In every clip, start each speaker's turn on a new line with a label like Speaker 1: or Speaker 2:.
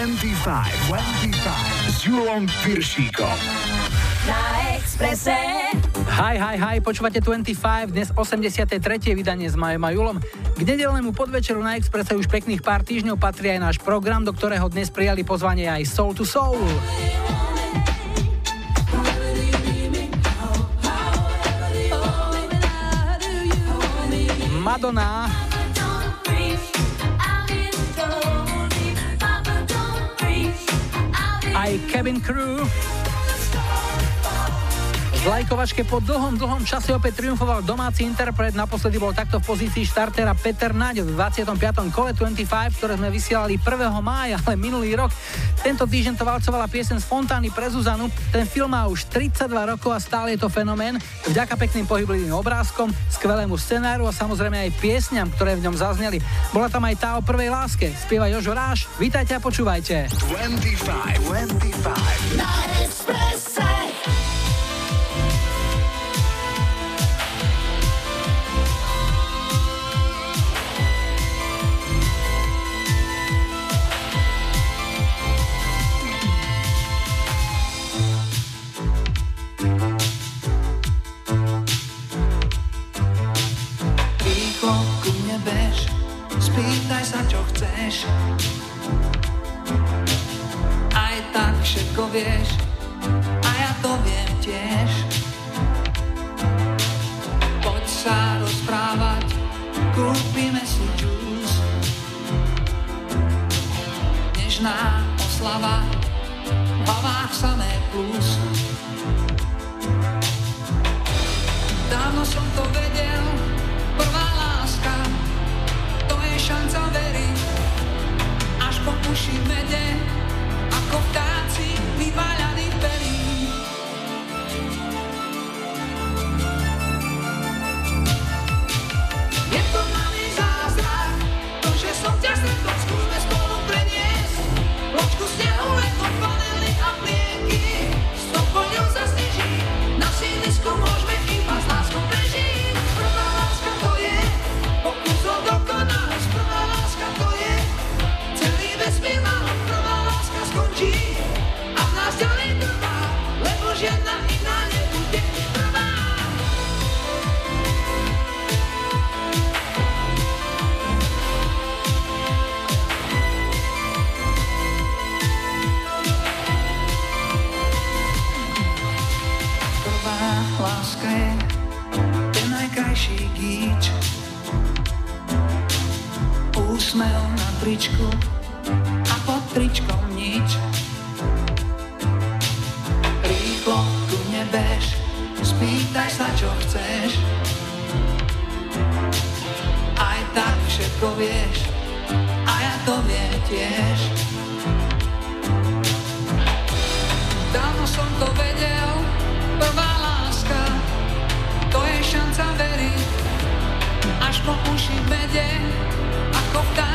Speaker 1: 25, 25 s Julom Piršíkom. Na Exprese.
Speaker 2: Hi, hi, hi, počúvate 25, dnes 83. vydanie s Majom a Julom. K nedelnému podvečeru na Expresse už pekných pár týždňov patrí aj náš program, do ktorého dnes prijali pozvanie aj Soul to Soul. Madonna. Aj Kevin Crew. V lajkovačke po dlhom, dlhom čase opäť triumfoval domáci interpret. Naposledy bol takto v pozícii štartera Peter Naď v 25. kole 25, ktoré sme vysielali 1. mája, ale minulý rok. Tento týždeň to valcovala piesen z Fontány pre Zuzanu. Ten film má už 32 rokov a stále je to fenomén. Vďaka pekným pohyblivým obrázkom, skvelému scenáru a samozrejme aj piesňam, ktoré v ňom zazneli. Bola tam aj tá o prvej láske. Spieva Jožo Ráš. Vítajte a počúvajte.
Speaker 1: 25, 25.
Speaker 3: vieš a ja to viem tiež. Poď sa rozprávať, kúpime si džús. Nežná oslava, v hlavách samé plus. Dávno som to vedel, prvá až po uši mede, ako vtáci vyváľaných Úsmev na tričku a pod tričkom nič. pýtaj sa, čo chceš. Aj tak všetko vieš, a ja to viem tiež. Uši v mede, ako vtáci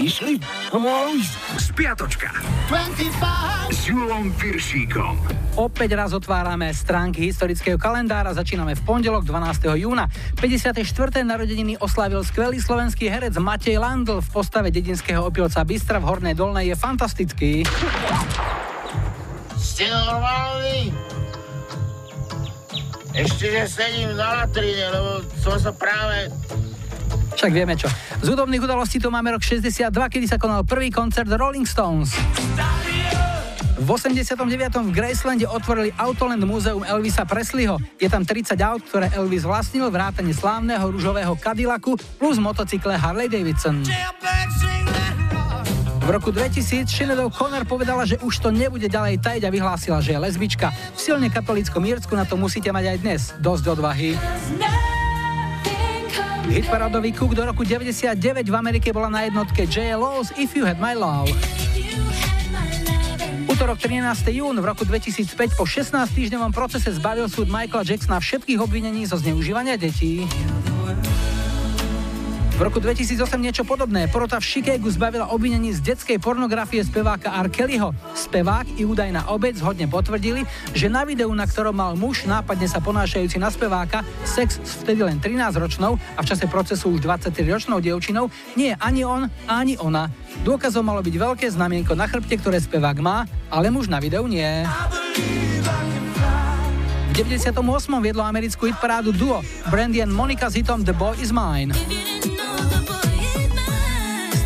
Speaker 1: Išli? Spiatočka. 25. S Julom Piršíkom.
Speaker 2: Opäť raz otvárame stránky historického kalendára. Začíname v pondelok 12. júna. 54. narodeniny oslávil skvelý slovenský herec Matej Landl v postave dedinského opilca Bystra v Hornej Dolnej. Je fantastický.
Speaker 4: Ste normálni? Ešte, že sedím na latrine, lebo som sa práve
Speaker 2: však vieme čo. Z hudobných udalostí tu máme rok 62, kedy sa konal prvý koncert Rolling Stones. V 89. v Gracelande otvorili Autoland Múzeum Elvisa Presleyho. Je tam 30 aut, ktoré Elvis vlastnil, vrátane slávneho rúžového Cadillacu plus motocykle Harley Davidson. V roku 2000 Sinead O'Connor povedala, že už to nebude ďalej tajiť a vyhlásila, že je lesbička. V silne katolíckom Írsku na to musíte mať aj dnes. Dosť odvahy. Hitparadový kúk do roku 99 v Amerike bola na jednotke JLO's If You Had My Love. Útorok 13. jún v roku 2005 po 16 týždňovom procese zbavil súd Michaela Jacksona všetkých obvinení zo zneužívania detí. V roku 2008 niečo podobné. Porota v Chicagu zbavila obvinení z detskej pornografie speváka R. Kellyho. Spevák i údajná obec hodne potvrdili, že na videu, na ktorom mal muž nápadne sa ponášajúci na speváka sex s vtedy len 13-ročnou a v čase procesu už 23-ročnou dievčinou, nie je ani on, ani ona. Dôkazom malo byť veľké znamienko na chrbte, ktoré spevák má, ale muž na videu nie. V 98. viedlo americkú hitparádu duo Brandy and Monica s hitom The Boy Is Mine.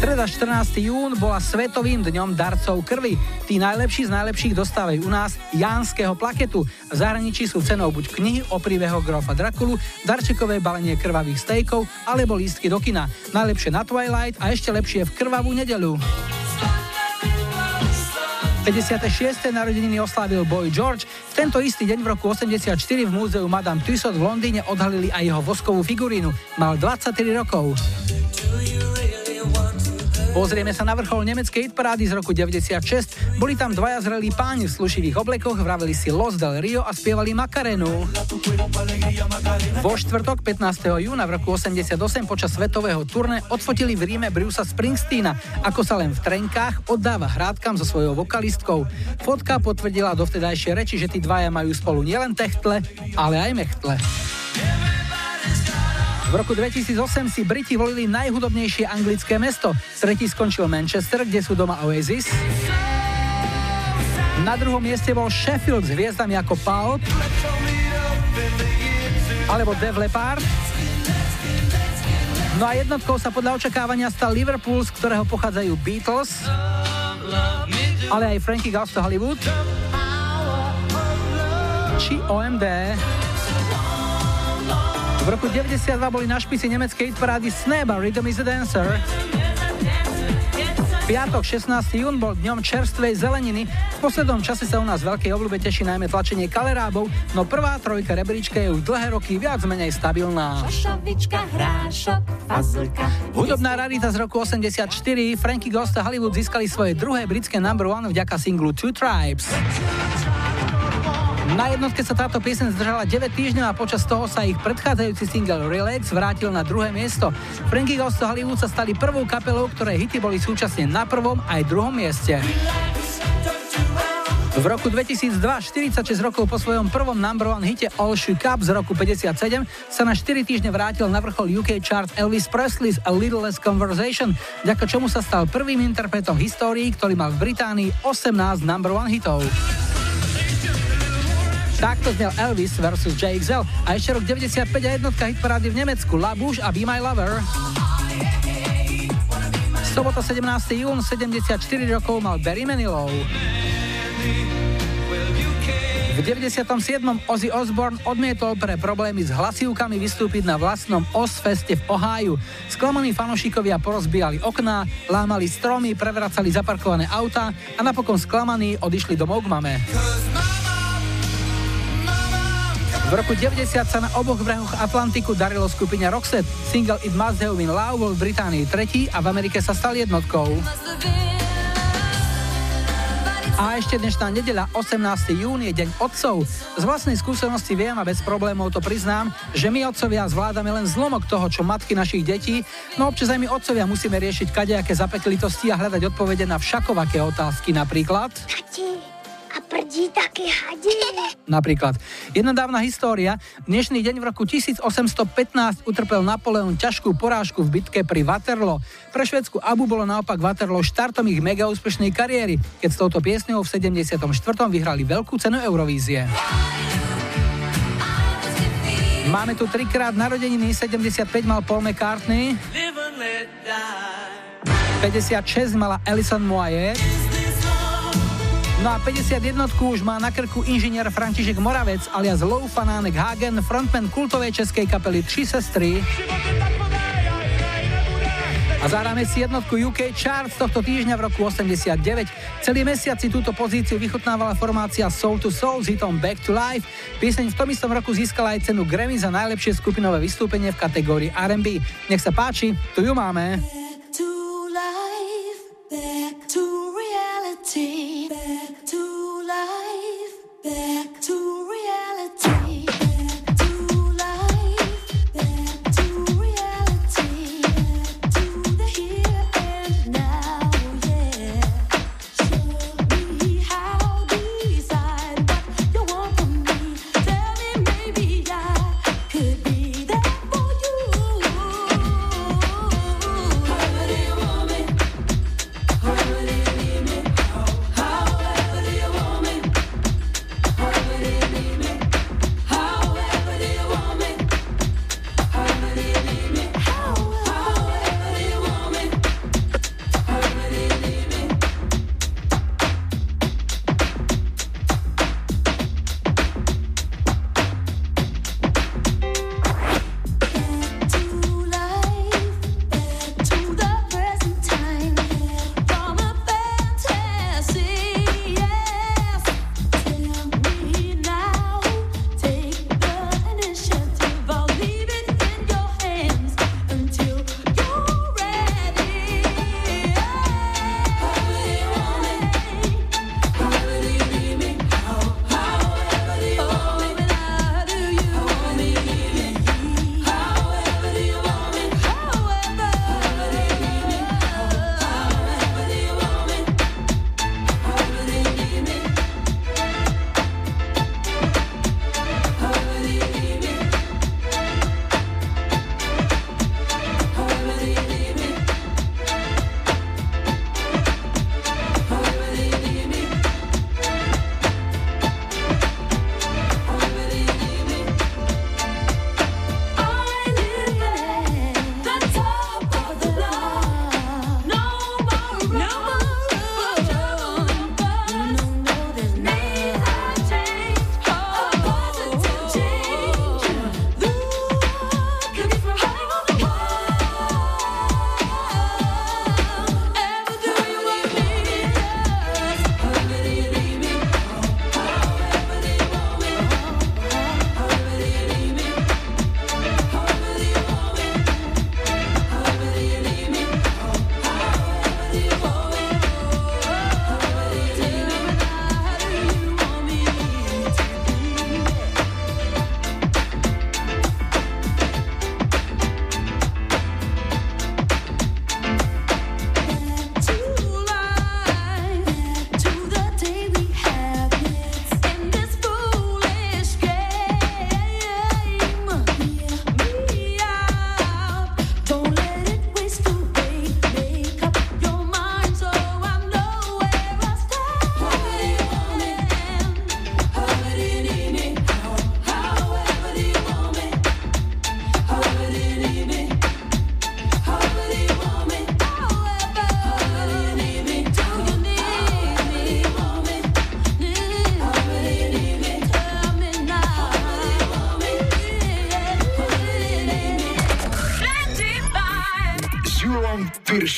Speaker 2: Streda 14. jún bola svetovým dňom darcov krvi. Tí najlepší z najlepších dostávajú u nás Jánskeho plaketu. V zahraničí sú cenou buď knihy o príbehoch grofa Drakulu, darčekové balenie krvavých stejkov alebo lístky do kina. Najlepšie na Twilight a ešte lepšie v krvavú nedelu. 56. narodeniny oslávil Boy George. V tento istý deň v roku 84 v múzeu Madame Tussauds v Londýne odhalili aj jeho voskovú figurínu. Mal 23 rokov. Pozrieme sa na vrchol nemeckej hitparády z roku 96. Boli tam dvaja zrelí páni v slušivých oblekoch, vraveli si Los del Rio a spievali Makarenu. Vo štvrtok 15. júna v roku 88 počas svetového turné odfotili v Ríme Brusa Springsteena, ako sa len v trenkách oddáva hrádkam so svojou vokalistkou. Fotka potvrdila dovtedajšie reči, že tí dvaja majú spolu nielen techtle, ale aj mechtle. V roku 2008 si Briti volili najhudobnejšie anglické mesto. Tretí skončil Manchester, kde sú doma Oasis. Na druhom mieste bol Sheffield s hviezdami ako Pulp alebo Dev Leppard. No a jednotkou sa podľa očakávania stal Liverpool, z ktorého pochádzajú Beatles, ale aj Frankie Goes to Hollywood či OMD. V roku 92 boli na špici nemeckej Snap a Rhythm is a Dancer. Piatok 16. jún bol dňom čerstvej zeleniny. V poslednom čase sa u nás veľkej obľúbe teší najmä tlačenie kalerábov, no prvá trojka rebríčka je už dlhé roky viac menej stabilná. Hudobná rarita z roku 84 Frankie Ghost a Hollywood získali svoje druhé britské number one vďaka singlu Two Tribes. Na jednotke sa táto piesen zdržala 9 týždňov a počas toho sa ich predchádzajúci single Relax vrátil na druhé miesto. Frankie Ghost Hollywood sa stali prvou kapelou, ktoré hity boli súčasne na prvom aj druhom mieste. V roku 2002, 46 rokov po svojom prvom number one hite All Shook Up z roku 57, sa na 4 týždne vrátil na vrchol UK chart Elvis Presley's A Little Less Conversation, vďaka čomu sa stal prvým interpretom v histórii, ktorý mal v Británii 18 number one hitov. Takto znel Elvis versus JXL a ešte rok 95 a jednotka hitparády v Nemecku La Bouche a Be My Lover. Sobota 17. jún, 74 rokov mal Barry Manilow. V 97. Ozzy Osbourne odmietol pre problémy s hlasivkami vystúpiť na vlastnom Ozfeste v Oháju. Sklamaní fanošikovia porozbíjali okná, lámali stromy, prevracali zaparkované auta a napokon sklamaní odišli domov k mame. V roku 90 sa na oboch brehoch Atlantiku darilo skupine Roxette. Single It Must Have Been Love bol v Británii tretí a v Amerike sa stal jednotkou.
Speaker 5: A ešte dnešná nedeľa, 18. jún, je deň otcov. Z vlastnej skúsenosti viem a bez problémov to priznám, že my otcovia zvládame len zlomok toho, čo matky našich detí, no občas aj my otcovia musíme riešiť kadejaké zapeklitosti a hľadať odpovede na všakovaké otázky, napríklad...
Speaker 4: Tati, prdí také hadi.
Speaker 5: Napríklad. Jedna dávna história. Dnešný deň v roku 1815 utrpel Napoleon ťažkú porážku v bitke pri Waterloo. Pre švedsku Abu bolo naopak Waterloo štartom ich mega úspešnej kariéry, keď s touto piesňou v 74. vyhrali veľkú cenu Eurovízie. Máme tu trikrát narodeniny, 75 mal Paul McCartney, 56 mala Alison Moyet, No a 51 už má na krku inžinier František Moravec alias Lou Fanánek Hagen, frontman kultovej českej kapely Tři sestry. A zahráme si jednotku UK Charts tohto týždňa v roku 89. Celý mesiac si túto pozíciu vychutnávala formácia Soul to Soul s hitom Back to Life. Pieseň v tom istom roku získala aj cenu Grammy za najlepšie skupinové vystúpenie v kategórii R&B. Nech sa páči, tu ju máme. Back to back to reality. back to reality.
Speaker 2: Toto bol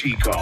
Speaker 2: Chico.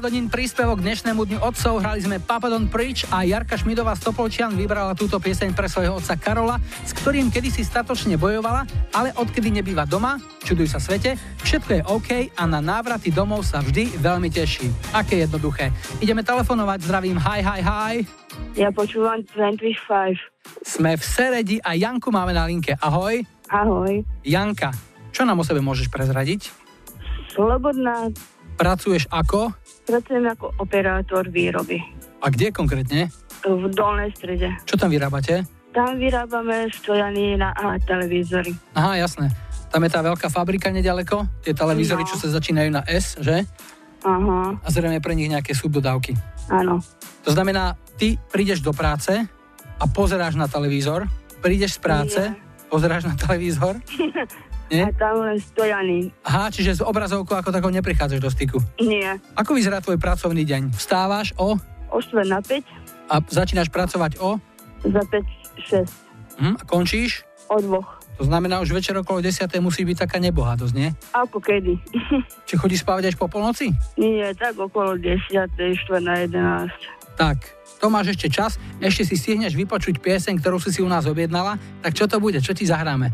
Speaker 2: Madonin príspevok k dnešnému dňu otcov. Hrali sme Papa Don't Preach a Jarka Šmidová Stopolčian vybrala túto pieseň pre svojho otca Karola, s ktorým kedysi statočne bojovala, ale odkedy nebýva doma, čuduj sa svete, všetko je OK a na návraty domov sa vždy veľmi teší. Aké jednoduché. Ideme telefonovať, zdravím, hi, hi, hi.
Speaker 6: Ja počúvam 25.
Speaker 2: Sme v Seredi a Janku máme na linke. Ahoj.
Speaker 6: Ahoj.
Speaker 2: Janka, čo nám o sebe môžeš prezradiť?
Speaker 6: Slobodná.
Speaker 2: Pracuješ ako?
Speaker 6: Pracujem ako operátor výroby.
Speaker 2: A kde konkrétne?
Speaker 6: V dolnej strede.
Speaker 2: Čo tam vyrábate?
Speaker 6: Tam vyrábame stojany na a televízory.
Speaker 2: Aha, jasné. Tam je tá veľká fabrika nedaleko, tie televízory,
Speaker 6: No.
Speaker 2: čo sa začínajú na S, že?
Speaker 6: Aha,
Speaker 2: A zrejme pre nich nejaké subdodávky.
Speaker 6: áno.
Speaker 2: To znamená, ty prídeš do práce a pozeráš na televízor, prídeš z práce, pozeráš na televízor. Nie?
Speaker 6: A tam len stojany.
Speaker 2: Aha, čiže s obrazovkou ako takou neprichádzaš do styku.
Speaker 6: Nie.
Speaker 2: Ako vyzerá tvoj pracovný deň? Vstávaš o
Speaker 6: O 4 na 5,
Speaker 2: a začínaš pracovať o
Speaker 6: za 5, 6.
Speaker 2: hm, a končíš?
Speaker 6: O dvoch.
Speaker 2: To znamená, už večer okolo 10. musí byť taká nebohatosť, nie?
Speaker 6: Ako kedy?
Speaker 2: Či chodíš spávať až po polnoci?
Speaker 6: Nie, tak okolo 10, 4 na 11.
Speaker 2: Tak, to máš ešte čas, ešte si stihneš vypočuť pieseň, ktorú si si u nás objednala, tak čo to bude, čo ti zahráme?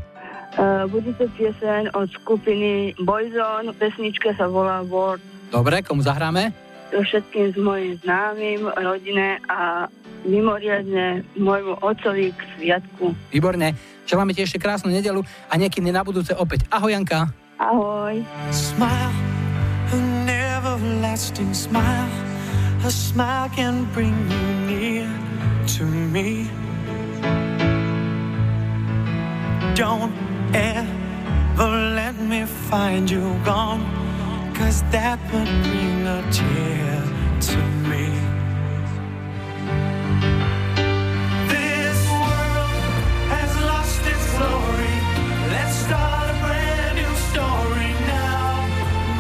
Speaker 6: Uh, bude to pieseň od skupiny Boyzone, pesnička sa volá World.
Speaker 2: Dobre, komu zahráme?
Speaker 6: To všetkým s mojim známym, rodine a mimoriadne môjmu otcovi k sviatku.
Speaker 2: Výborne, želáme ti ešte krásnu nedelu a niekedy na budúce opäť. Ahoj Janka.
Speaker 6: Ahoj.
Speaker 7: Smile, an everlasting smile. A smile can bring you near to me. Don't ever let me find you gone, cause that would bring a tear to me. This world has lost its glory. Let's start a brand new story now,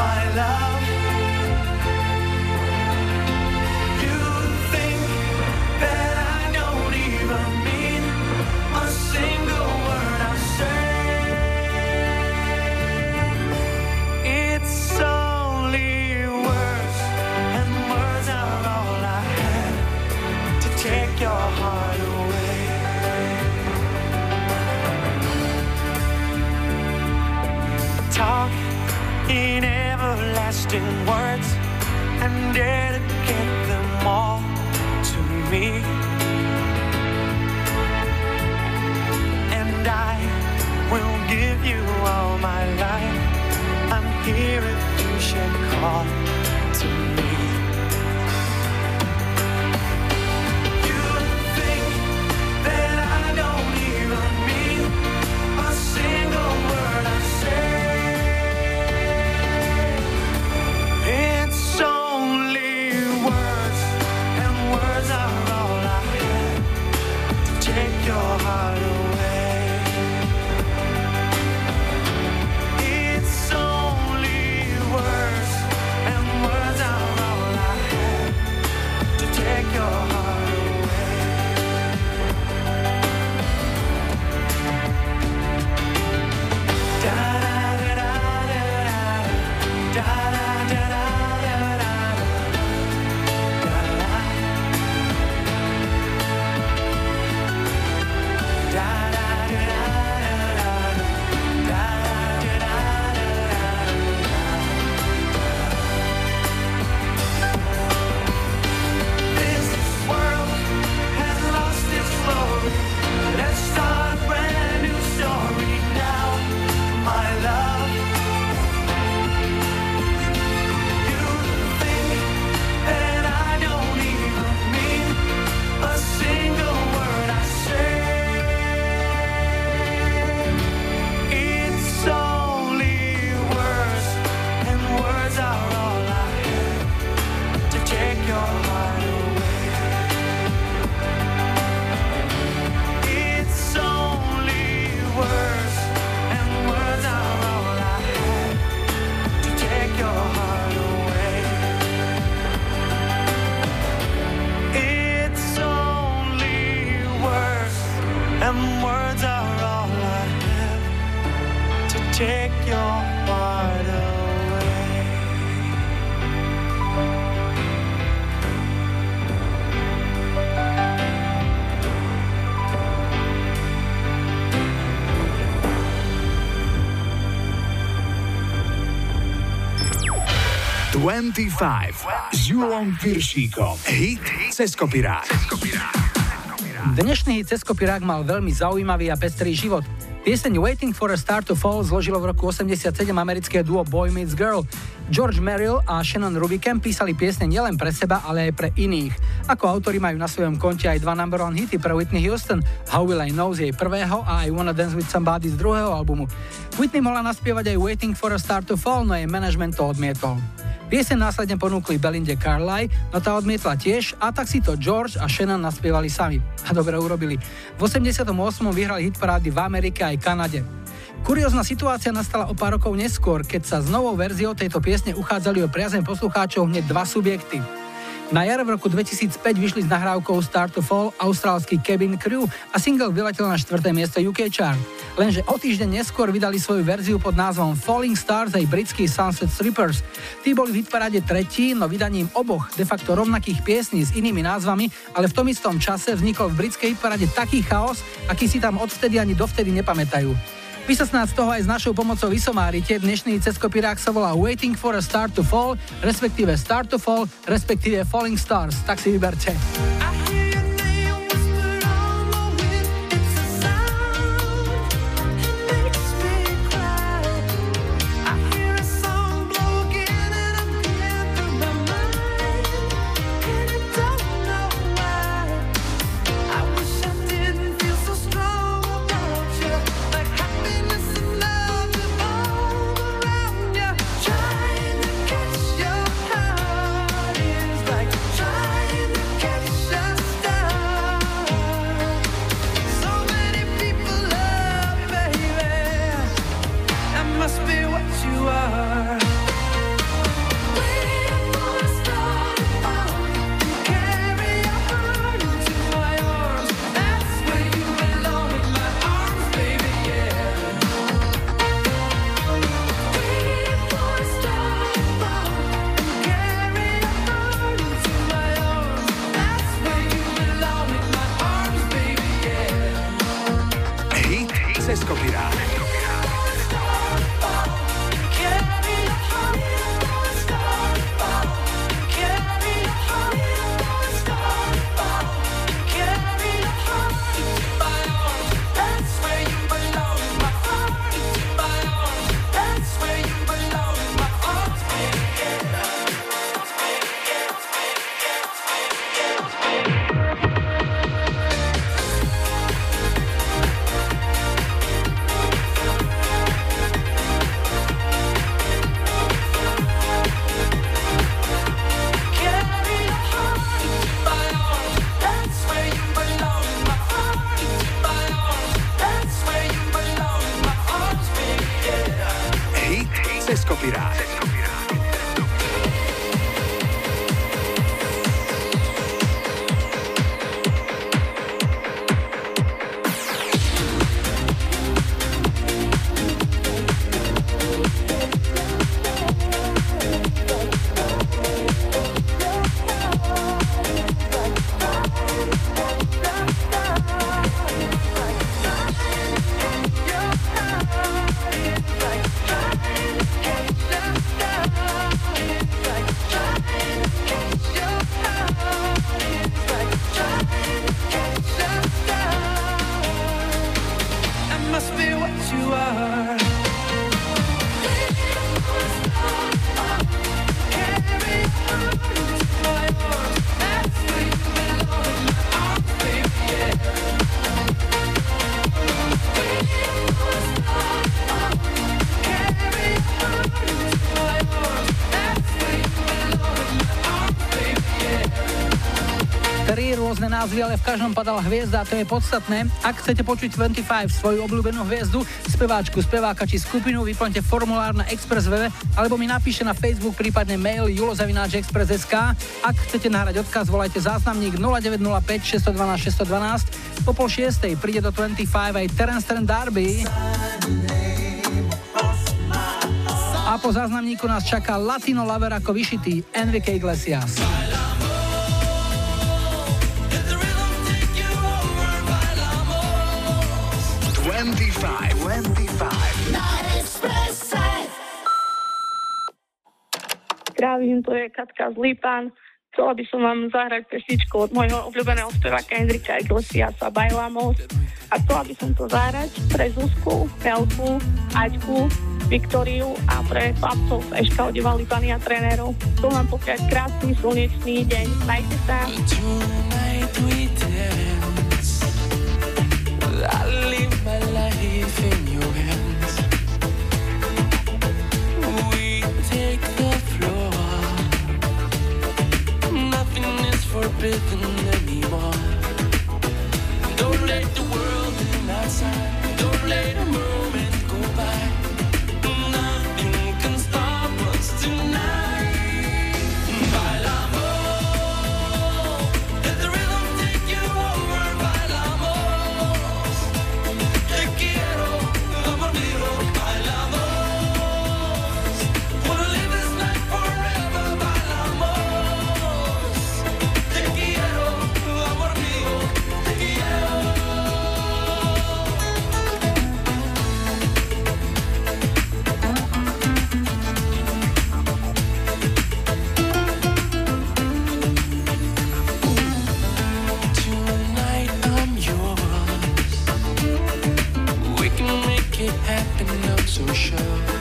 Speaker 7: my love. In words and dedicate them all to me. And I will give you all my life. I'm here if you should
Speaker 1: call. take your heart Twenty Five s Julom Piršíkom. Hit cez kopirát.
Speaker 2: Dnešný hit cez kopirák mal veľmi zaujímavý a pestrý život. Pieseň Waiting for a Star to Fall zložilo v roku 87 americké duo Boy Meets Girl. George Merrill a Shannon Rubicam písali piesne nielen pre seba, ale aj pre iných. Ako autori majú na svojom konte aj dva number one hity pre Whitney Houston, How Will I Know z jej prvého a I Wanna Dance With Somebody z druhého albumu. Whitney mohla naspievať aj Waiting for a Star to Fall, no jej management to odmietol. Piesen následne ponúkli Belinde Carly, no tá odmietla tiež a tak si to George a Shannon naspievali sami. A dobre urobili. V 88. vyhrali hit parády v Amerike aj Kanade. Kuriózna situácia nastala o pár rokov neskôr, keď sa s novou verziou tejto piesne uchádzali o priazeň poslucháčov hneď dva subjekty. Na jar v roku 2005 vyšli s nahrávkou Start to Fall austrálsky Cabin Crew a single vyletel na 4. miesto UK chart. Lenže o týždeň neskôr vydali svoju verziu pod názvom Falling Stars aj britský Sunset Strippers. Tí boli v hitparáde tretí, no vydaním oboch de facto rovnakých piesní s inými názvami, ale v tom istom čase vznikol v britskej hitparáde taký chaos, aký si tam odvtedy ani dovtedy nepamätajú. Vy sa snáď z toho aj s našou pomocou vysomárite. Dnešný ceskopirák sa volá Waiting for a Star to Fall, respektíve Star to Fall, respektíve Falling Stars. Tak si vyberte. názvy, ale v každom padala hviezda a to je podstatné. Ak chcete počuť 25 svoju obľúbenú hviezdu, speváčku, speváka či skupinu, vyplňte formulár na Express web alebo mi napíšte na Facebook, prípadne mail julozavináčexpress.sk. Ak chcete nahrať odkaz, volajte záznamník 0905 612 612. Po pol šiestej príde do 25 aj Terence Trent Darby. A po záznamníku nás čaká Latino Lover ako vyšitý Enrique Iglesias.
Speaker 6: Katka z Lipan. Chcela by som vám zahrať pesničku od môjho obľúbeného speváka Hendrika Iglesiasa Bailamos. A chcela by som to zahrať pre Zuzku, Melku, Aťku, Viktoriu a pre chlapcov z Eška odevali pani a trénerov. Tu vám pokiaľ krásny slnečný deň. Majte sa.
Speaker 7: driven anymore. Don't let the world in outside.
Speaker 8: pressure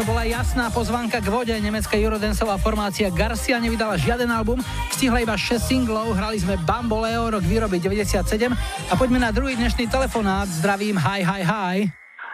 Speaker 2: Toto bola jasná pozvanka k vode. Nemecká eurodensová formácia Garcia nevydala žiaden album, stihla iba 6 singlov, hrali sme Bamboleo, rok výroby 97 a poďme na druhý dnešný telefonát. Zdravím, hi, hi, hi.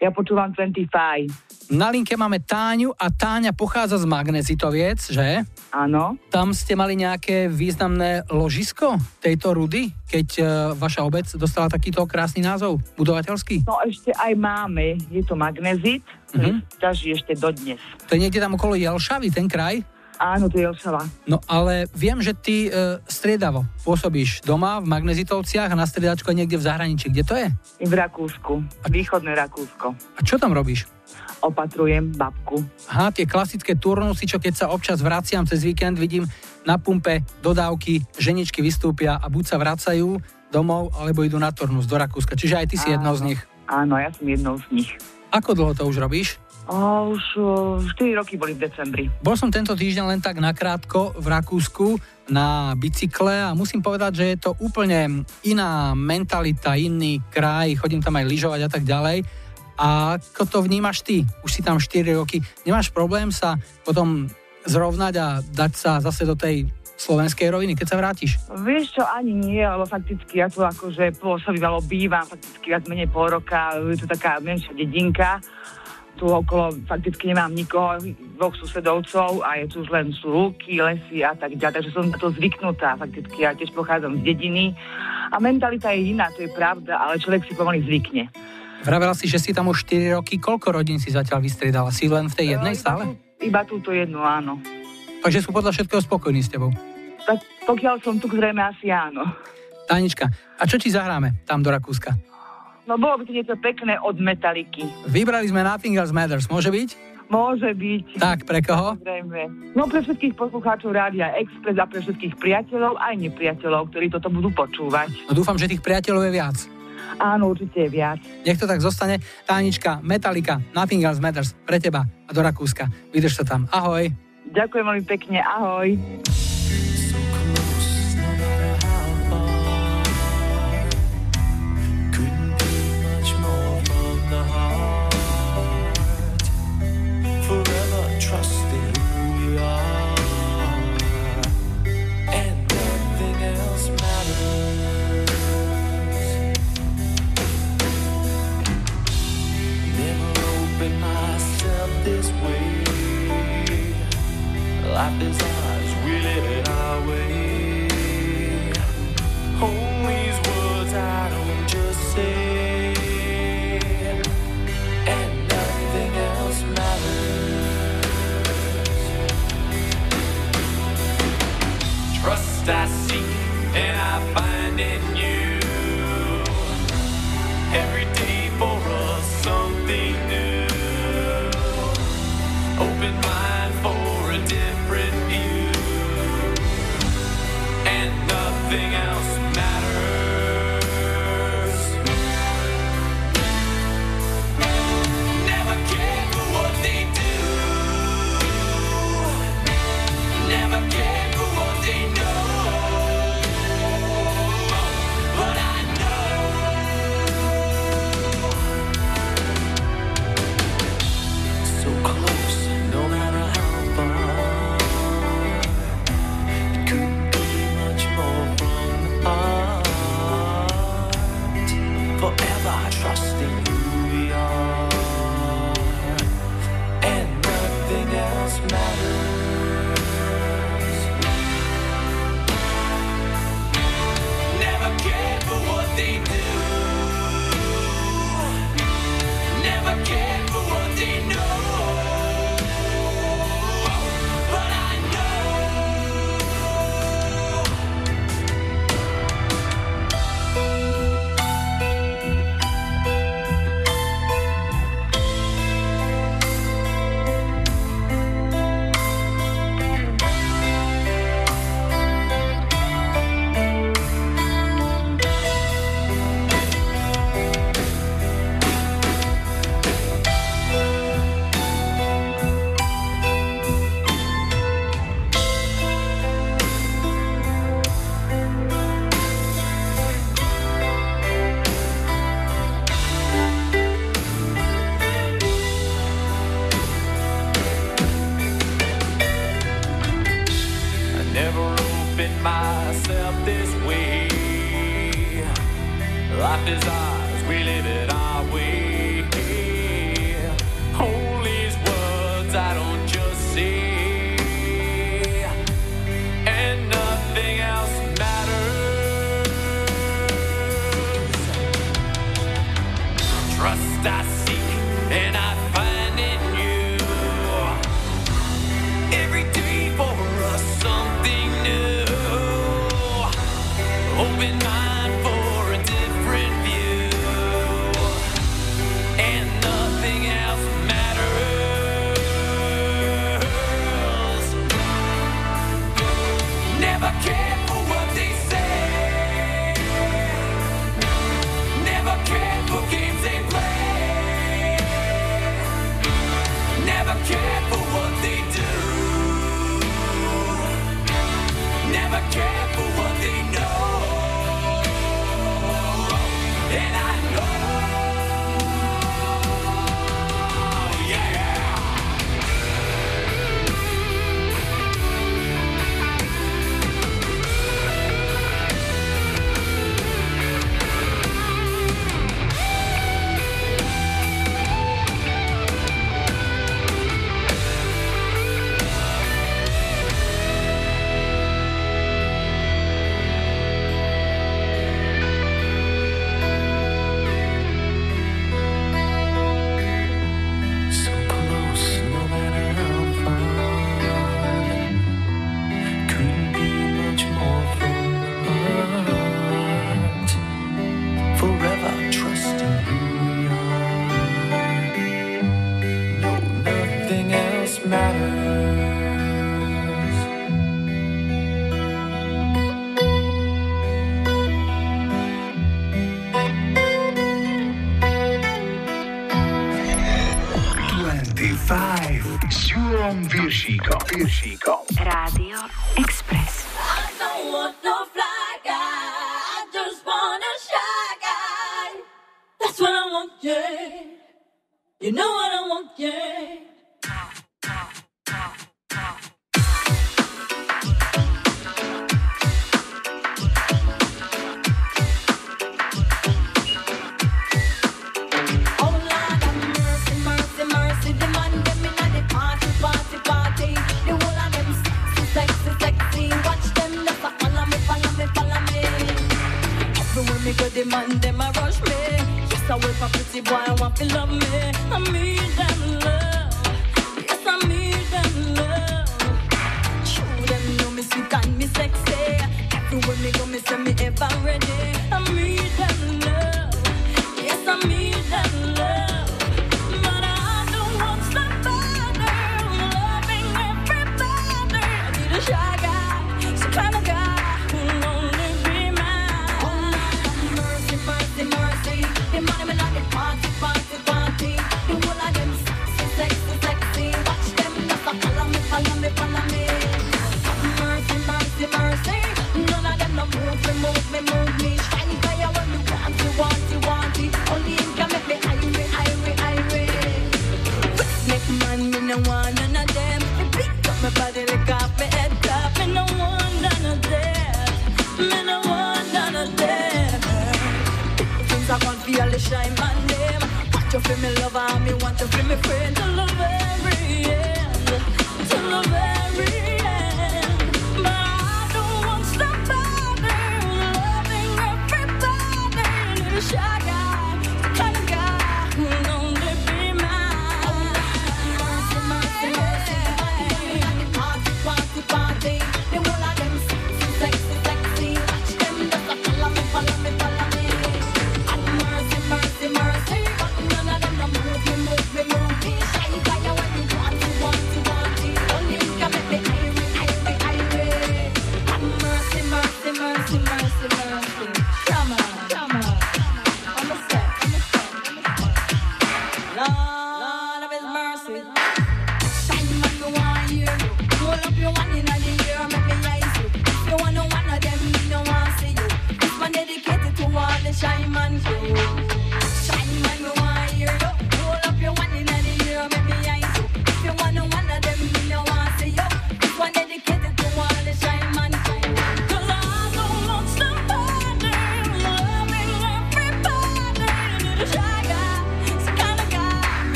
Speaker 9: Ja počúvam 25.
Speaker 2: Na linke máme Táňu a Táňa pochádza z Magnezitoviec, že?
Speaker 9: Áno.
Speaker 2: Tam ste mali nejaké významné ložisko tejto rudy, keď uh, vaša obec dostala takýto krásny názov, budovateľský?
Speaker 9: No ešte aj máme, je to magnezit,
Speaker 2: Mhm.
Speaker 9: ťaží ešte dodnes.
Speaker 2: To je niekde tam okolo Jelšavy, ten kraj?
Speaker 9: Áno, to je Jelšava.
Speaker 2: No ale viem, že ty uh, striedavo pôsobíš doma v Magnezitovciach a na striedačku niekde v zahraničí. Kde to je?
Speaker 9: V Rakúsku, východné Rakúsko.
Speaker 2: A čo tam robíš?
Speaker 9: Opatrujem babku.
Speaker 2: Aha, tie klasické turnusy, čo keď sa občas vraciam cez víkend, vidím na pumpe dodávky, ženičky vystúpia a buď sa vracajú domov, alebo idú na turnus do Rakúska. Čiže aj ty si jednou z nich.
Speaker 9: Áno, ja som jednou z nich.
Speaker 2: Ako dlho to už robíš?
Speaker 9: O, už o, 4 roky boli v decembri.
Speaker 2: Bol som tento týždeň len tak nakrátko v Rakúsku na bicykle a musím povedať, že je to úplne iná mentalita, iný kraj, chodím tam aj lyžovať a tak ďalej. A ako to vnímaš ty? Už si tam 4 roky. Nemáš problém sa potom zrovnať a dať sa zase do tej slovenskej roviny, keď sa vrátiš?
Speaker 9: Vieš čo, ani nie, lebo fakticky ja tu akože pôsobívalo bývam, fakticky viac menej pol roka, je to taká menšia dedinka, tu okolo fakticky nemám nikoho, dvoch susedovcov a je tu už len sú lúky, lesy a tak ďalej, takže som na to zvyknutá fakticky, ja tiež pochádzam z dediny a mentalita je iná, to je pravda, ale človek si pomaly zvykne.
Speaker 2: Vravela si, že si tam už 4 roky. Koľko rodín si zatiaľ vystriedala? Si len v tej jednej
Speaker 9: iba
Speaker 2: stále?
Speaker 9: Iba túto jednu, áno.
Speaker 2: Takže sú podľa všetkého spokojní s tebou.
Speaker 9: Tak pokiaľ som tu, zrejme asi áno.
Speaker 2: Tánička, a čo ti zahráme tam do Rakúska?
Speaker 9: No bolo by to niečo pekné od Metaliky.
Speaker 2: Vybrali sme Nothing Else Matters, môže byť?
Speaker 9: Môže byť.
Speaker 2: Tak, pre koho?
Speaker 9: Samozrejme. No pre všetkých poslucháčov Rádia Express a pre všetkých priateľov aj nepriateľov, ktorí toto budú počúvať.
Speaker 2: No dúfam, že tých priateľov je viac.
Speaker 9: Áno, určite je viac.
Speaker 2: Nech to tak zostane. Tánička, Metallica, Nothing Else Matters pre teba a do Rakúska. Vydrž sa tam. Ahoj.
Speaker 9: Ďakujem veľmi pekne, ahoj.
Speaker 7: Life is
Speaker 1: She Be
Speaker 5: a
Speaker 10: chico.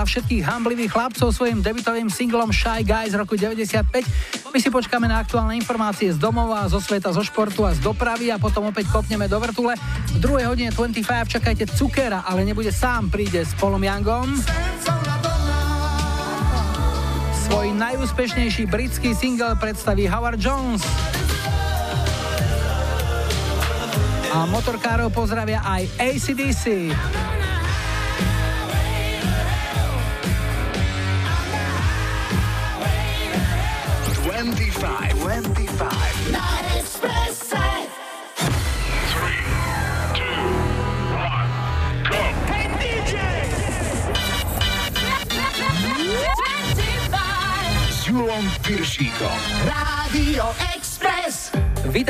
Speaker 10: potešila všetkých hamblivých chlapcov svojim debutovým singlom Shy Guys z roku 95. My si počkáme na aktuálne informácie z domova, zo sveta, zo športu a z dopravy a potom opäť kopneme do vrtule. V druhej hodine 25 čakajte Cukera, ale nebude sám, príde s Polom Yangom. Svoj najúspešnejší britský single predstaví Howard Jones. A motorkárov pozdravia aj ACDC.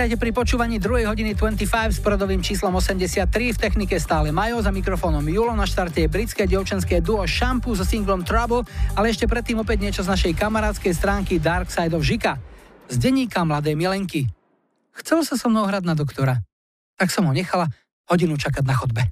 Speaker 10: Vítajte pri počúvaní 2. hodiny 25 s prodovým číslom 83. V technike stále Majo, za mikrofónom Julo, na štarte je britské dievčenské duo Shampoo so singlom Trouble, ale ešte predtým opäť niečo z našej kamarádskej stránky Dark Side of Žika. Z denníka Mladej Milenky. Chcel sa so mnou hrať na doktora, tak som ho nechala hodinu čakať na chodbe.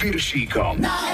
Speaker 1: Piršíkom.
Speaker 11: Na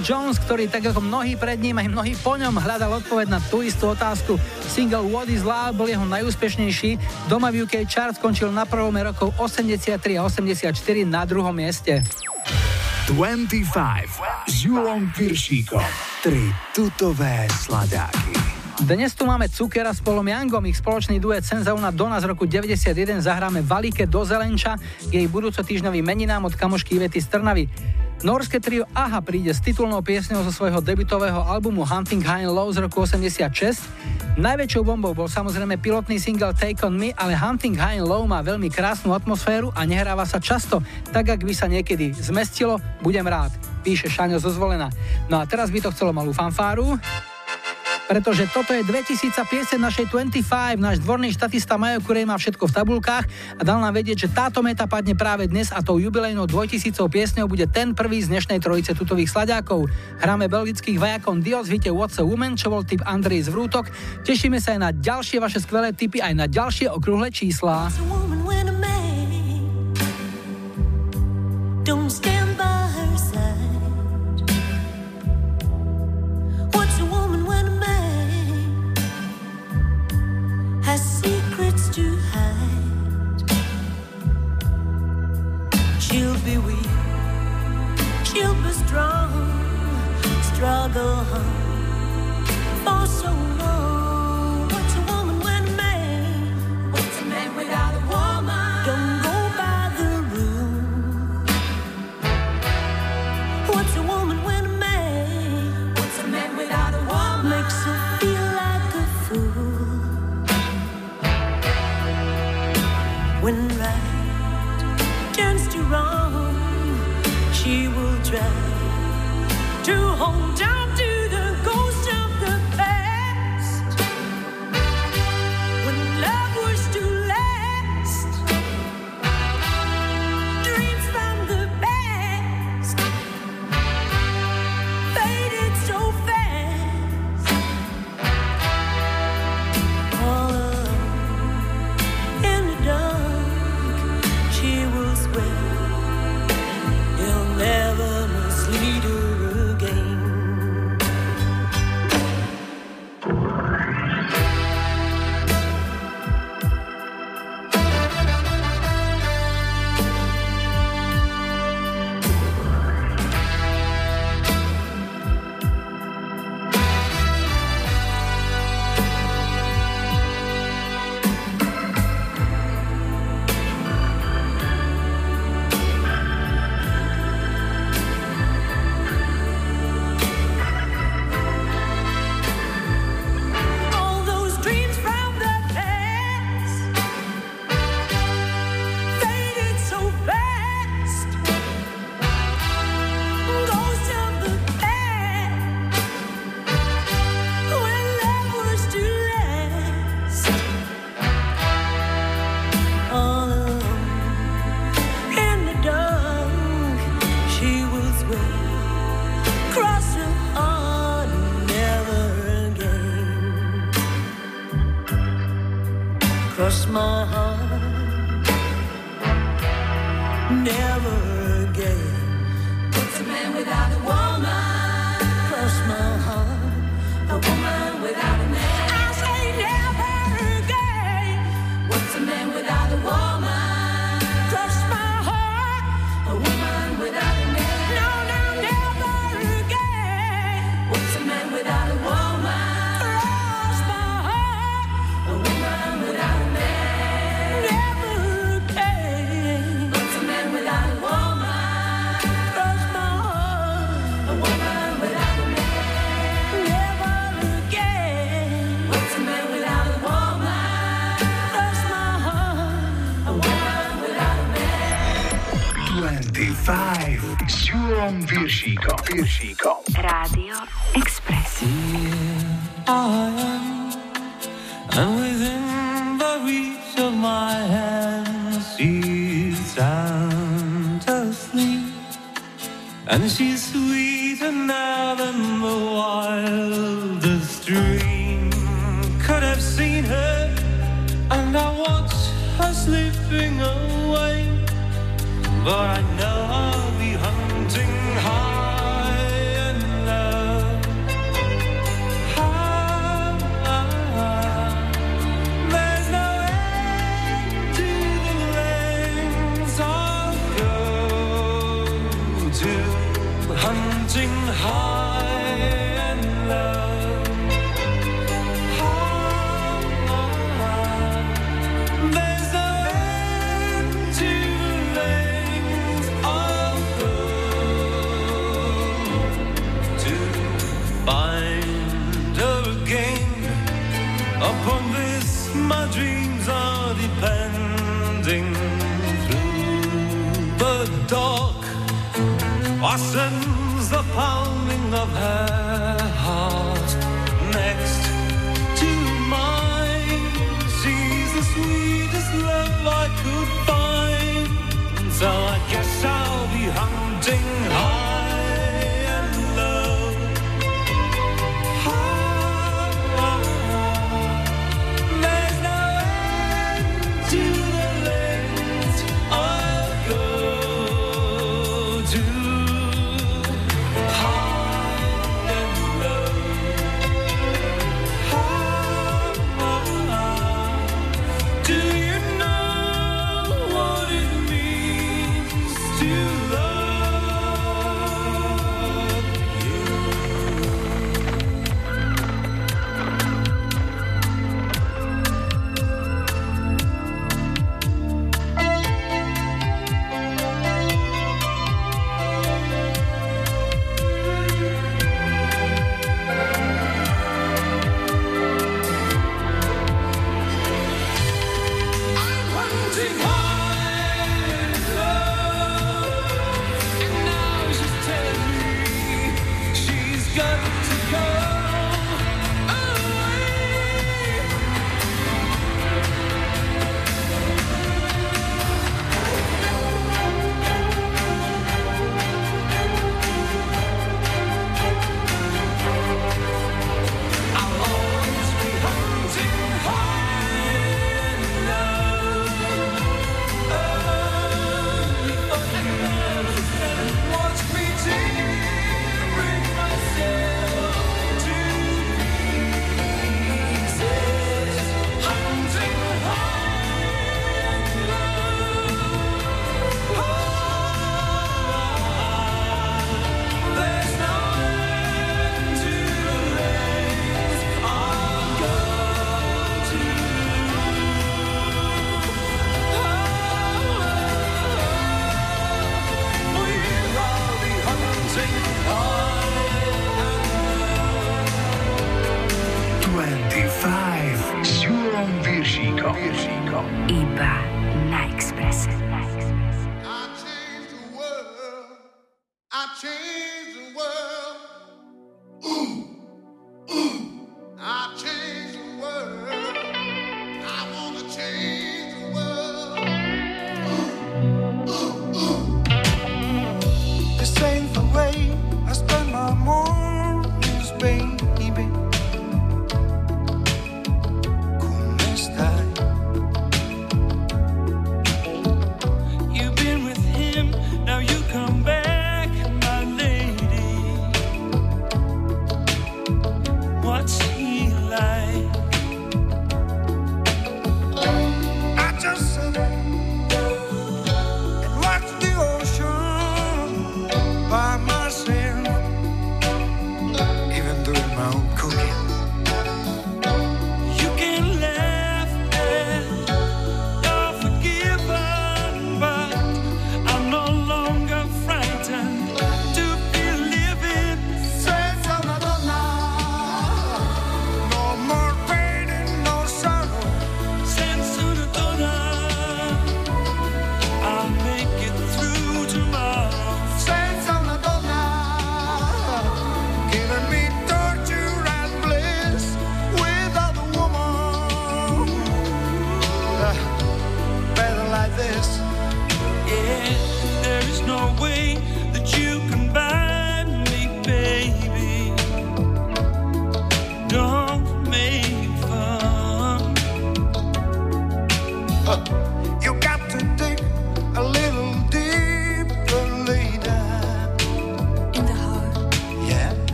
Speaker 2: Jones, ktorý tak ako mnohí pred ním aj mnohí po ňom hľadal odpoveď na tú istú otázku. Single What is Love bol jeho najúspešnejší. Doma v UK chart skončil na prvom rokov 83 a 84 na druhom mieste.
Speaker 7: 25 s Julom Piršíkom. Tri tutové sladáky.
Speaker 2: Dnes tu máme Cukera s Polom Jangom, ich spoločný duet Senzauna Dona z roku 91 zahráme Valike do Zelenča, jej budúco týždňový meninám od kamošky Ivety z Trnavy. Norské trio Aha príde s titulnou piesňou zo svojho debutového albumu Hunting High and Low z roku 86. Najväčšou bombou bol samozrejme pilotný single Take On Me, ale Hunting High and Low má veľmi krásnu atmosféru a nehráva sa často, tak ak by sa niekedy zmestilo, budem rád, píše Šaňo zo Zvolená. No a teraz by to chcelo malú fanfáru pretože toto je 2000 piese našej 25, náš dvorný štatista Majo Kurej má všetko v tabulkách a dal nám vedieť, že táto meta padne práve dnes a tou jubilejnou 2000 piesňou bude ten prvý z dnešnej trojice tutových sladiakov. Hráme belgických vajakon Dios v hite What's a Woman, čo bol typ Andrej z. Tešíme sa aj na ďalšie vaše skvelé tipy, aj na ďalšie okrúhle čísla. Don't Go
Speaker 7: home. Piršíkom.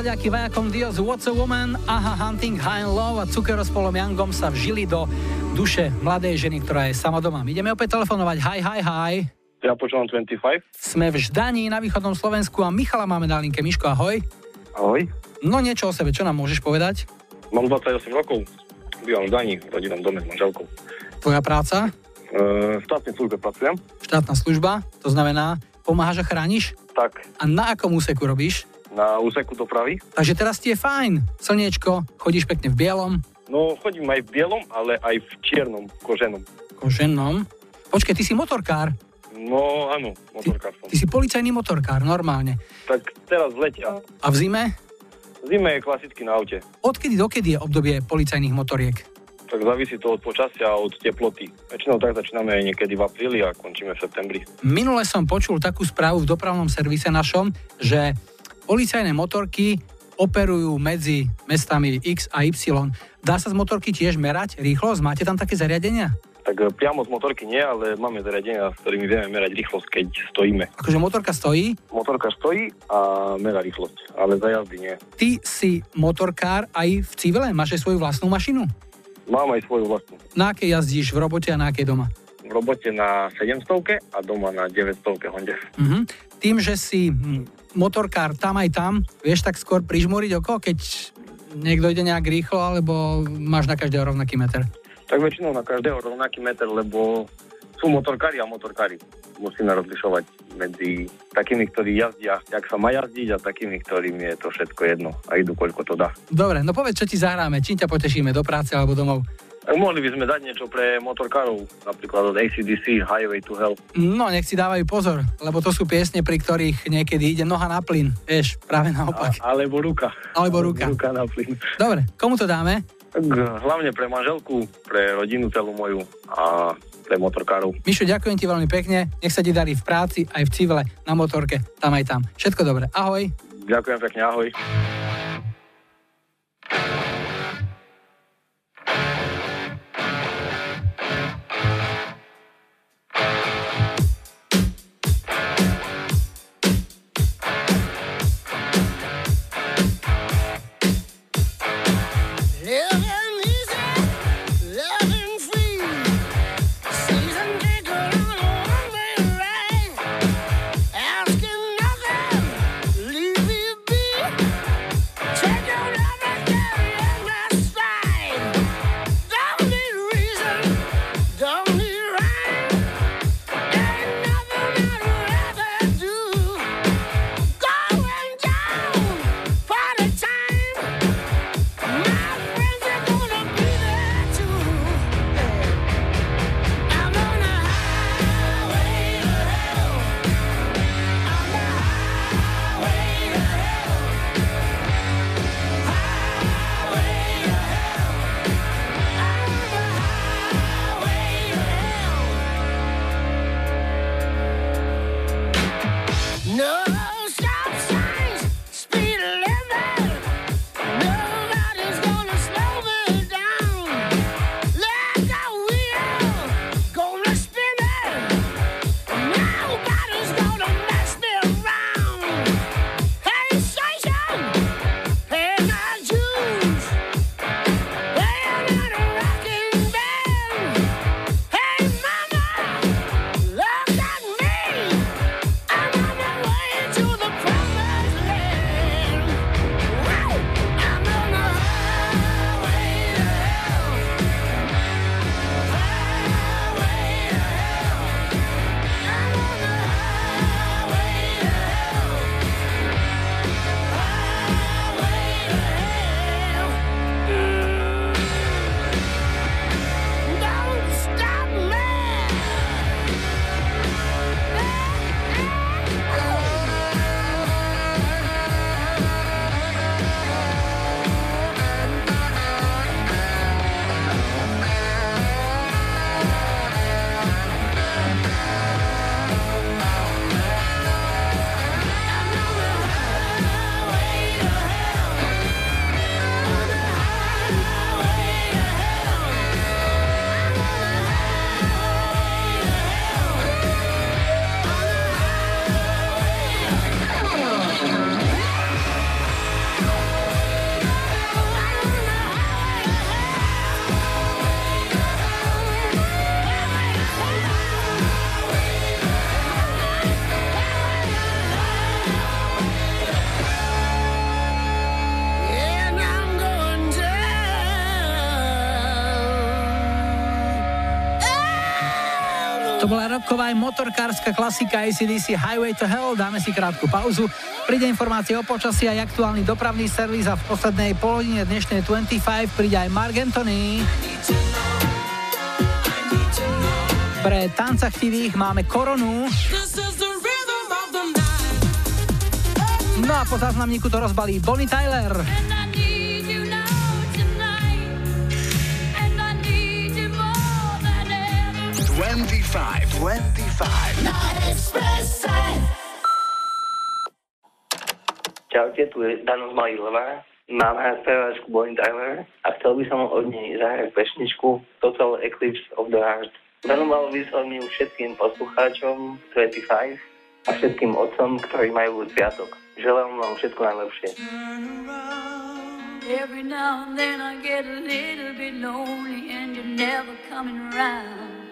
Speaker 2: Sladiaky vajakom Dios What's a Woman, Aha Hunting High and Low a Cukero s Polom Youngom sa vžili do duše mladej ženy, ktorá je sama doma. Ideme opäť telefonovať. Hi, hi, hi.
Speaker 12: Ja počúvam 25.
Speaker 2: Sme v Ždaní na východnom Slovensku a Michala máme na linke. Miško, ahoj.
Speaker 12: Ahoj.
Speaker 2: No niečo o sebe, čo nám môžeš povedať?
Speaker 12: Mám 28 rokov. Bývam v Dani, v rodinnom dome s manželkou.
Speaker 2: Tvoja práca?
Speaker 12: E, v štátnej službe pracujem.
Speaker 2: Štátna služba, to znamená, pomáhaš a chrániš?
Speaker 12: Tak.
Speaker 2: A na akom úseku robíš?
Speaker 12: Na úseku dopravy.
Speaker 2: Takže teraz ti je fajn. Slniečko, chodíš pekne v bielom.
Speaker 12: No, chodím aj v bielom, ale aj v čiernom, koženom.
Speaker 2: Koženom. Počkej, ty si motorkár.
Speaker 12: No, áno, motorkár som.
Speaker 2: Ty si policajný motorkár, normálne.
Speaker 12: Tak teraz lete.
Speaker 2: A v zime?
Speaker 12: V zime je klasicky na aute.
Speaker 2: Odkedy dokedy je obdobie policajných motoriek?
Speaker 12: Tak závisí to od počasia a od teploty. Väčšinou tak začíname aj niekedy v apríli a končíme v septembri.
Speaker 2: Minule som počul takú správu v dopravnom servise našom, že policajné motorky operujú medzi mestami X a Y. Dá sa z motorky tiež merať rýchlosť? Máte tam také zariadenia?
Speaker 12: Tak e, priamo z motorky nie, ale máme zariadenia, s ktorými vieme merať rýchlosť, keď stojíme.
Speaker 2: Akože motorka stojí?
Speaker 12: Motorka stojí a mera rýchlosť, ale za jazdy nie.
Speaker 2: Ty si motorkár aj v civile? Máš aj svoju vlastnú mašinu?
Speaker 12: Mám aj svoju vlastnú.
Speaker 2: Na akej jazdíš v robote a na akej doma?
Speaker 12: V robote na 700 a doma na 900 Honde.
Speaker 2: Mhm. Tým, že si hm, motorkár tam aj tam, vieš tak skôr prižmúriť oko, keď niekto ide nejak rýchlo, alebo máš na každého rovnaký meter?
Speaker 12: Tak väčšinou na každého rovnaký meter, lebo sú motorkári a motorkári. Musíme rozlišovať medzi takými, ktorí jazdia, jak sa má jazdiť a takými, ktorým je to všetko jedno a idú koľko to dá.
Speaker 2: Dobre, no povedz, čo ti zahráme, čím ťa potešíme, do práce alebo domov?
Speaker 12: Tak mohli by sme dať niečo pre motorkárov, napríklad od ACDC, Highway to Hell.
Speaker 2: No, nech si dávajú pozor, lebo to sú piesne, pri ktorých niekedy ide noha na plyn, vieš, práve naopak.
Speaker 12: A, alebo ruka.
Speaker 2: Alebo ruka.
Speaker 12: Ruka na plyn.
Speaker 2: Dobre, komu to dáme?
Speaker 12: Tak hlavne pre manželku, pre rodinu celú moju a pre motorkárov.
Speaker 2: Mišo, ďakujem ti veľmi pekne, nech sa ti darí v práci, aj v civile, na motorke, tam aj tam. Všetko dobre, ahoj.
Speaker 12: Ďakujem pekne, ahoj.
Speaker 2: Roková aj motorkárska klasika ACDC Highway to Hell. Dáme si krátku pauzu. Príde informácie o počasí aj aktuálny dopravný servis a v poslednej polodine dnešnej 25 príde aj Mark Anthony. Pre tancachtivých máme koronu. No a po záznamníku to rozbalí Bonnie Tyler.
Speaker 1: 25, 25.
Speaker 7: Na Expresse.
Speaker 13: Čaute, tu je Dano z Malilova. Mám rád speváčku Bonnie Tyler a chcel by som od nej zahrať pesničku Total Eclipse of the Heart. Venoval by som ju všetkým poslucháčom 25 a všetkým otcom, ktorí majú sviatok. Želám vám všetko najlepšie.
Speaker 5: Every now and then I get a little bit lonely and you're never coming around.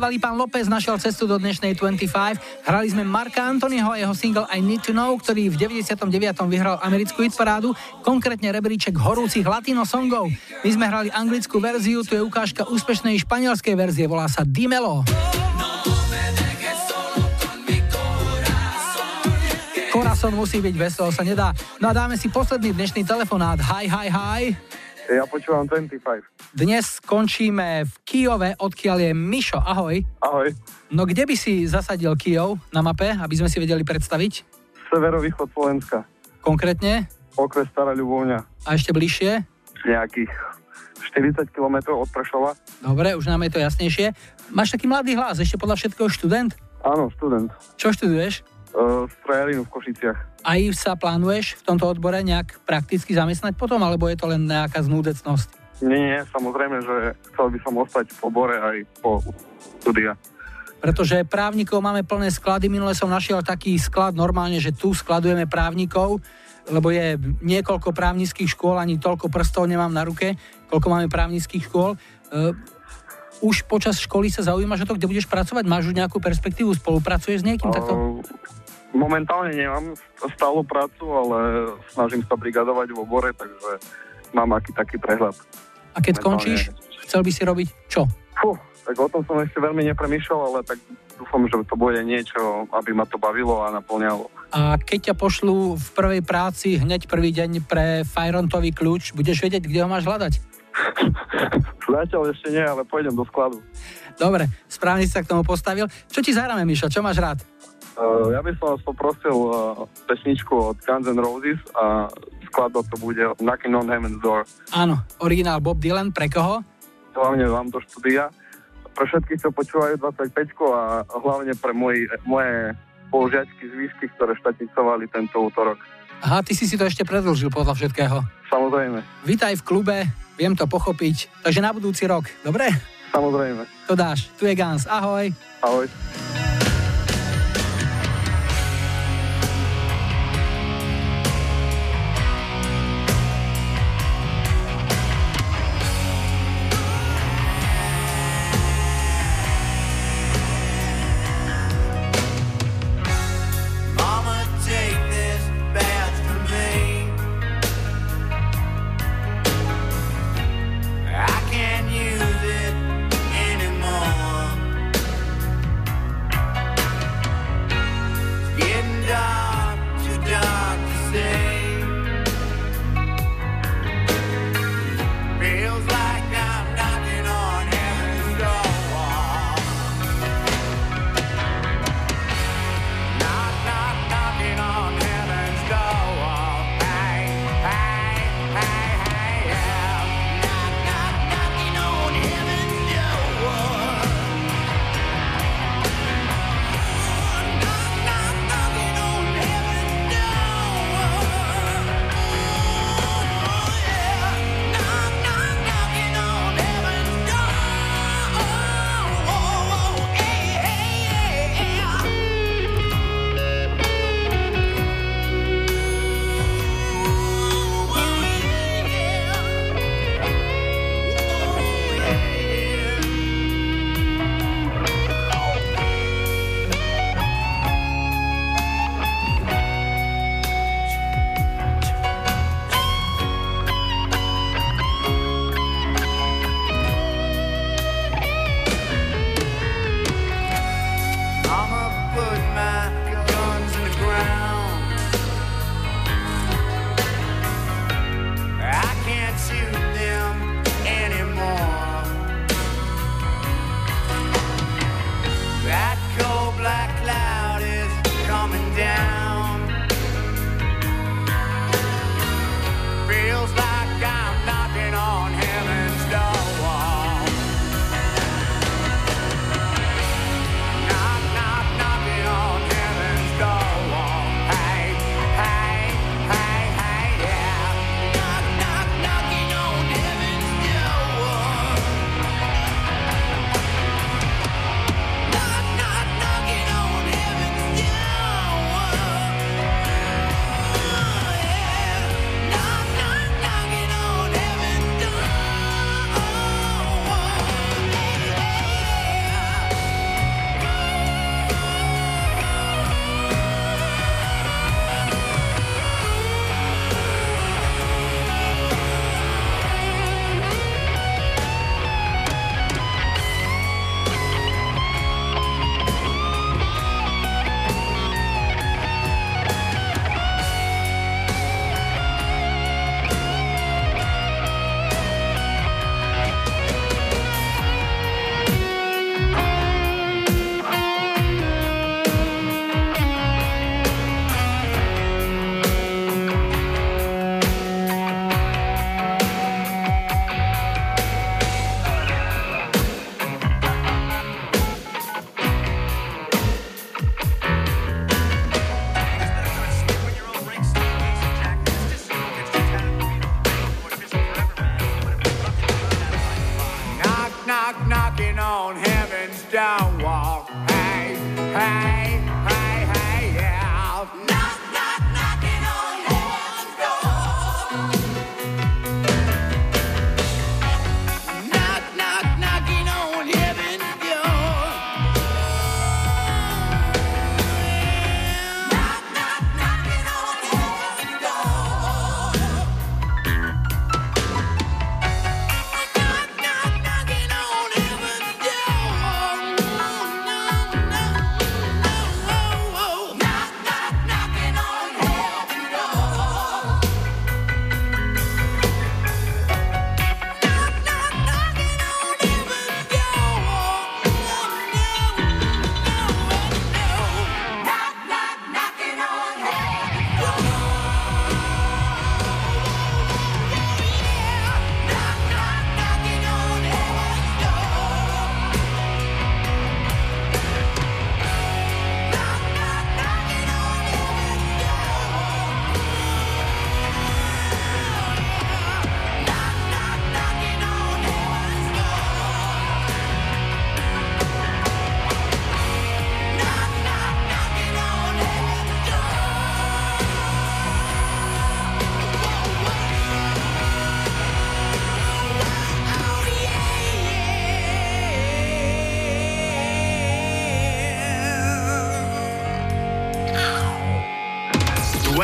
Speaker 2: bývalý pán López našiel cestu do dnešnej 25. Hrali sme Marka Antonyho a jeho single I Need to Know, ktorý v 99. vyhral americkú hitparádu, konkrétne rebríček horúcich latino songov. My sme hrali anglickú verziu, tu je ukážka úspešnej španielskej verzie, volá sa Dimelo. Corazon musí byť, toho sa nedá. No a dáme si posledný dnešný telefonát. Hi, hi, hi.
Speaker 14: Ja počúvam 25.
Speaker 2: Dnes skončíme v Kijove, odkiaľ je Mišo. Ahoj.
Speaker 14: Ahoj.
Speaker 2: No kde by si zasadil Kijov na mape, aby sme si vedeli predstaviť?
Speaker 14: Severovýchod Slovenska.
Speaker 2: Konkrétne?
Speaker 14: Okres Stará Ľubovňa.
Speaker 2: A ešte bližšie?
Speaker 14: Nejakých 40 km od Prešova.
Speaker 2: Dobre, už nám je to jasnejšie. Máš taký mladý hlas, ešte podľa všetkého študent?
Speaker 14: Áno, študent.
Speaker 2: Čo študuješ?
Speaker 14: Uh, strojarinu v Košiciach.
Speaker 2: Aj sa plánuješ v tomto odbore nejak prakticky zamestnať potom, alebo je to len nejaká znúdecnosť?
Speaker 14: Nie, nie, samozrejme, že chcel by som ostať v obore aj po studia.
Speaker 2: Pretože právnikov máme plné sklady. Minule som našiel taký sklad normálne, že tu skladujeme právnikov, lebo je niekoľko právnických škôl, ani toľko prstov nemám na ruke, koľko máme právnických škôl. Uh, už počas školy sa zaujímaš o to, kde budeš pracovať? Máš už nejakú perspektívu? Spolupracuješ s niekým takto?
Speaker 14: Uh, momentálne nemám stálu prácu, ale snažím sa brigadovať v obore, takže mám aký taký prehľad.
Speaker 2: A keď skončíš, chcel by si robiť čo?
Speaker 14: Fú, tak o tom som ešte veľmi nepremýšľal, ale tak dúfam, že to bude niečo, aby ma to bavilo a naplňalo.
Speaker 2: A keď ťa pošlú v prvej práci hneď prvý deň pre Fajrontový kľúč, budeš vedieť, kde ho máš hľadať?
Speaker 14: Zatiaľ ešte nie, ale pôjdem do skladu.
Speaker 2: Dobre, správne si sa k tomu postavil. Čo ti zahráme, Mišo? Čo máš rád?
Speaker 14: Uh, ja by som vás poprosil uh, pesničku od Guns N' Roses a skladba to bude Knocking on Heaven's Door.
Speaker 2: Áno, originál Bob Dylan, pre koho?
Speaker 14: Hlavne vám do štúdia. Pre všetkých, čo počúvajú 25 a hlavne pre moji, moje spolužiačky z výšky, ktoré štatnicovali tento útorok.
Speaker 2: Aha, ty si si to ešte predlžil podľa všetkého.
Speaker 14: Samozrejme.
Speaker 2: Vítaj v klube, viem to pochopiť. Takže na budúci rok, dobre?
Speaker 14: Samozrejme.
Speaker 2: To dáš, tu je Gans, ahoj.
Speaker 14: Ahoj.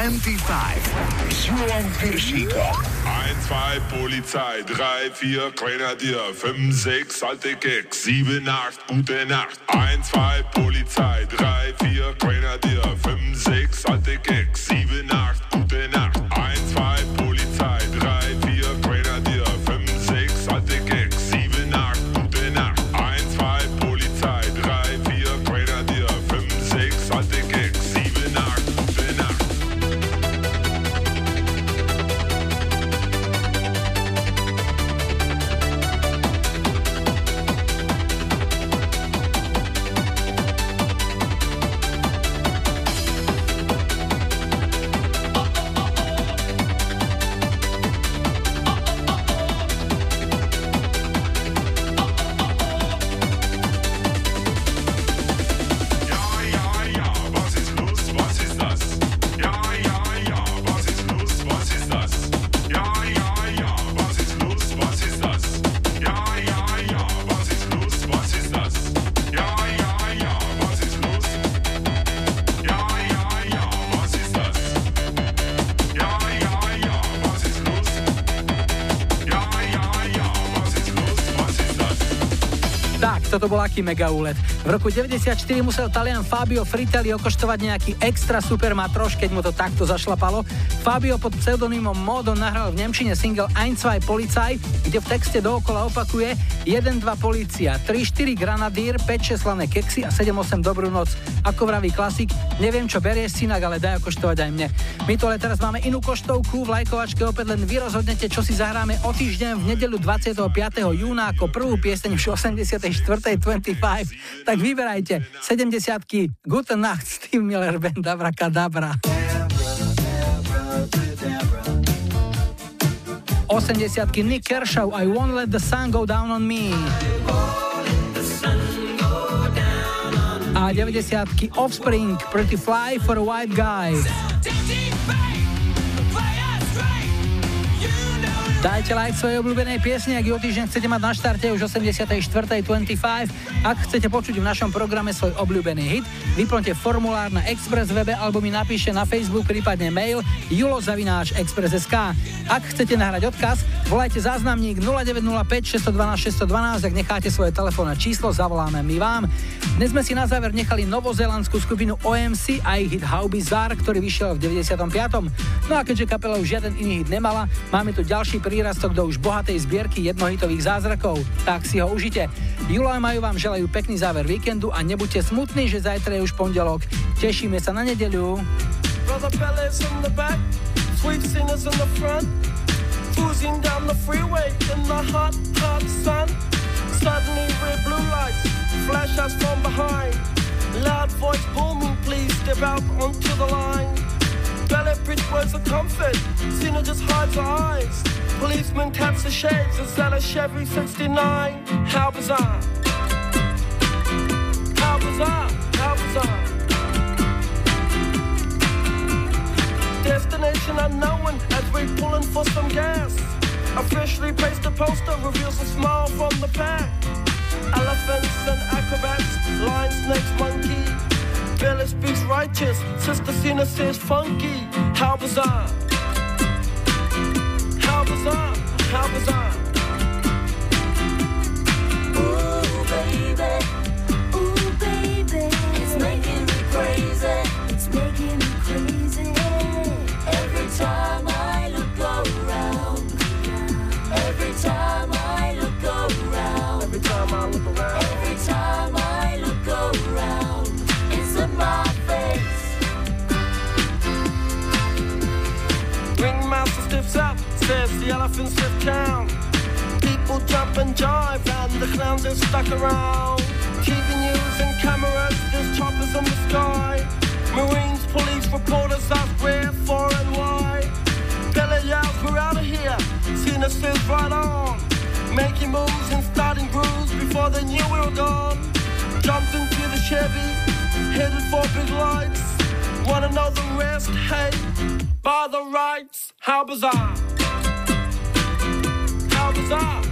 Speaker 1: 25 s Julom Piršíkom.
Speaker 15: 1, 2, Polizei, 3, 4, Grenadier, 5, 6, alte Keks, 7, 8, gute Nacht. 1, 2, Polizei, 3, 4, Grenadier, 5, 6, alte Keks, 7,
Speaker 2: Toto bol aký mega úlet. V roku 94 musel Talian Fabio Fritelli okoštovať nejaký extra super matroš, keď mu to takto zašlapalo. Fabio pod pseudonymom Modo nahral v Nemčine single Ein, zwei Polizei, kde v texte dookola opakuje 1, 2 policia, 3, 4 granadír, 5, 6 slané keksy a 7, 8 dobrú noc. Ako vraví klasik, neviem čo berieš synak, ale daj okoštovať aj mne. My tu ale teraz máme inú koštovku, v lajkovačke opäť len vy rozhodnete, čo si zahráme o týždeň v nedeľu 25. júna ako prvú pieseň v 84. 25. Tak vyberajte 70 Guten Nacht, Steve Miller Band Abracadabra. 80 Nick Kershaw I Won't Let the Sun Go Down on Me. A 90 Offspring Pretty Fly for a White Guy. Dajte like svojej obľúbenej piesne, ak ju o týždeň chcete mať na štarte už 84.25. Ak chcete počuť v našom programe svoj obľúbený hit, vyplňte formulár na Express webe alebo mi napíšte na Facebook, prípadne mail julozavináč.express.sk. Ak chcete nahrať odkaz, volajte záznamník 0905 612 612, ak necháte svoje telefónne číslo, zavoláme my vám. Dnes sme si na záver nechali novozelandskú skupinu OMC a ich hit How Bizarre, ktorý vyšiel v 95. No a keďže kapela už žiaden iný hit nemala, máme tu ďalší prírastok do už bohatej zbierky jednohitových zázrakov. Tak si ho užite. Julo a Maju vám želajú pekný záver víkendu a nebuďte smutní, že zajtra je už pondelok. Tešíme sa na nedeľu.
Speaker 11: Loud voice booming, please step out onto the line. Ballet bridge words of comfort, Cena just hides her eyes. Policeman taps the shades, and that a Chevy 69? How bizarre! How bizarre! How bizarre! Destination unknown as we're pulling for some gas. Officially placed a poster reveals a smile from the pack. Elephants and acrobats, lion, snakes, monkey. Billy speaks righteous, Sister Cena says funky. How bizarre! How bizarre! How bizarre!
Speaker 5: Ooh,
Speaker 11: elephants lift town. People jump and jive, and the clowns are stuck around. TV news and cameras, there's choppers in the sky. Marines, police, reporters ask where, for, and why. Billy yells, we're out of here. Cena says right on. Making moves and starting grooves before they knew we were gone. Jumped into the Chevy, headed for big lights. Wanna know the rest? Hey, by the rights. How bizarre! How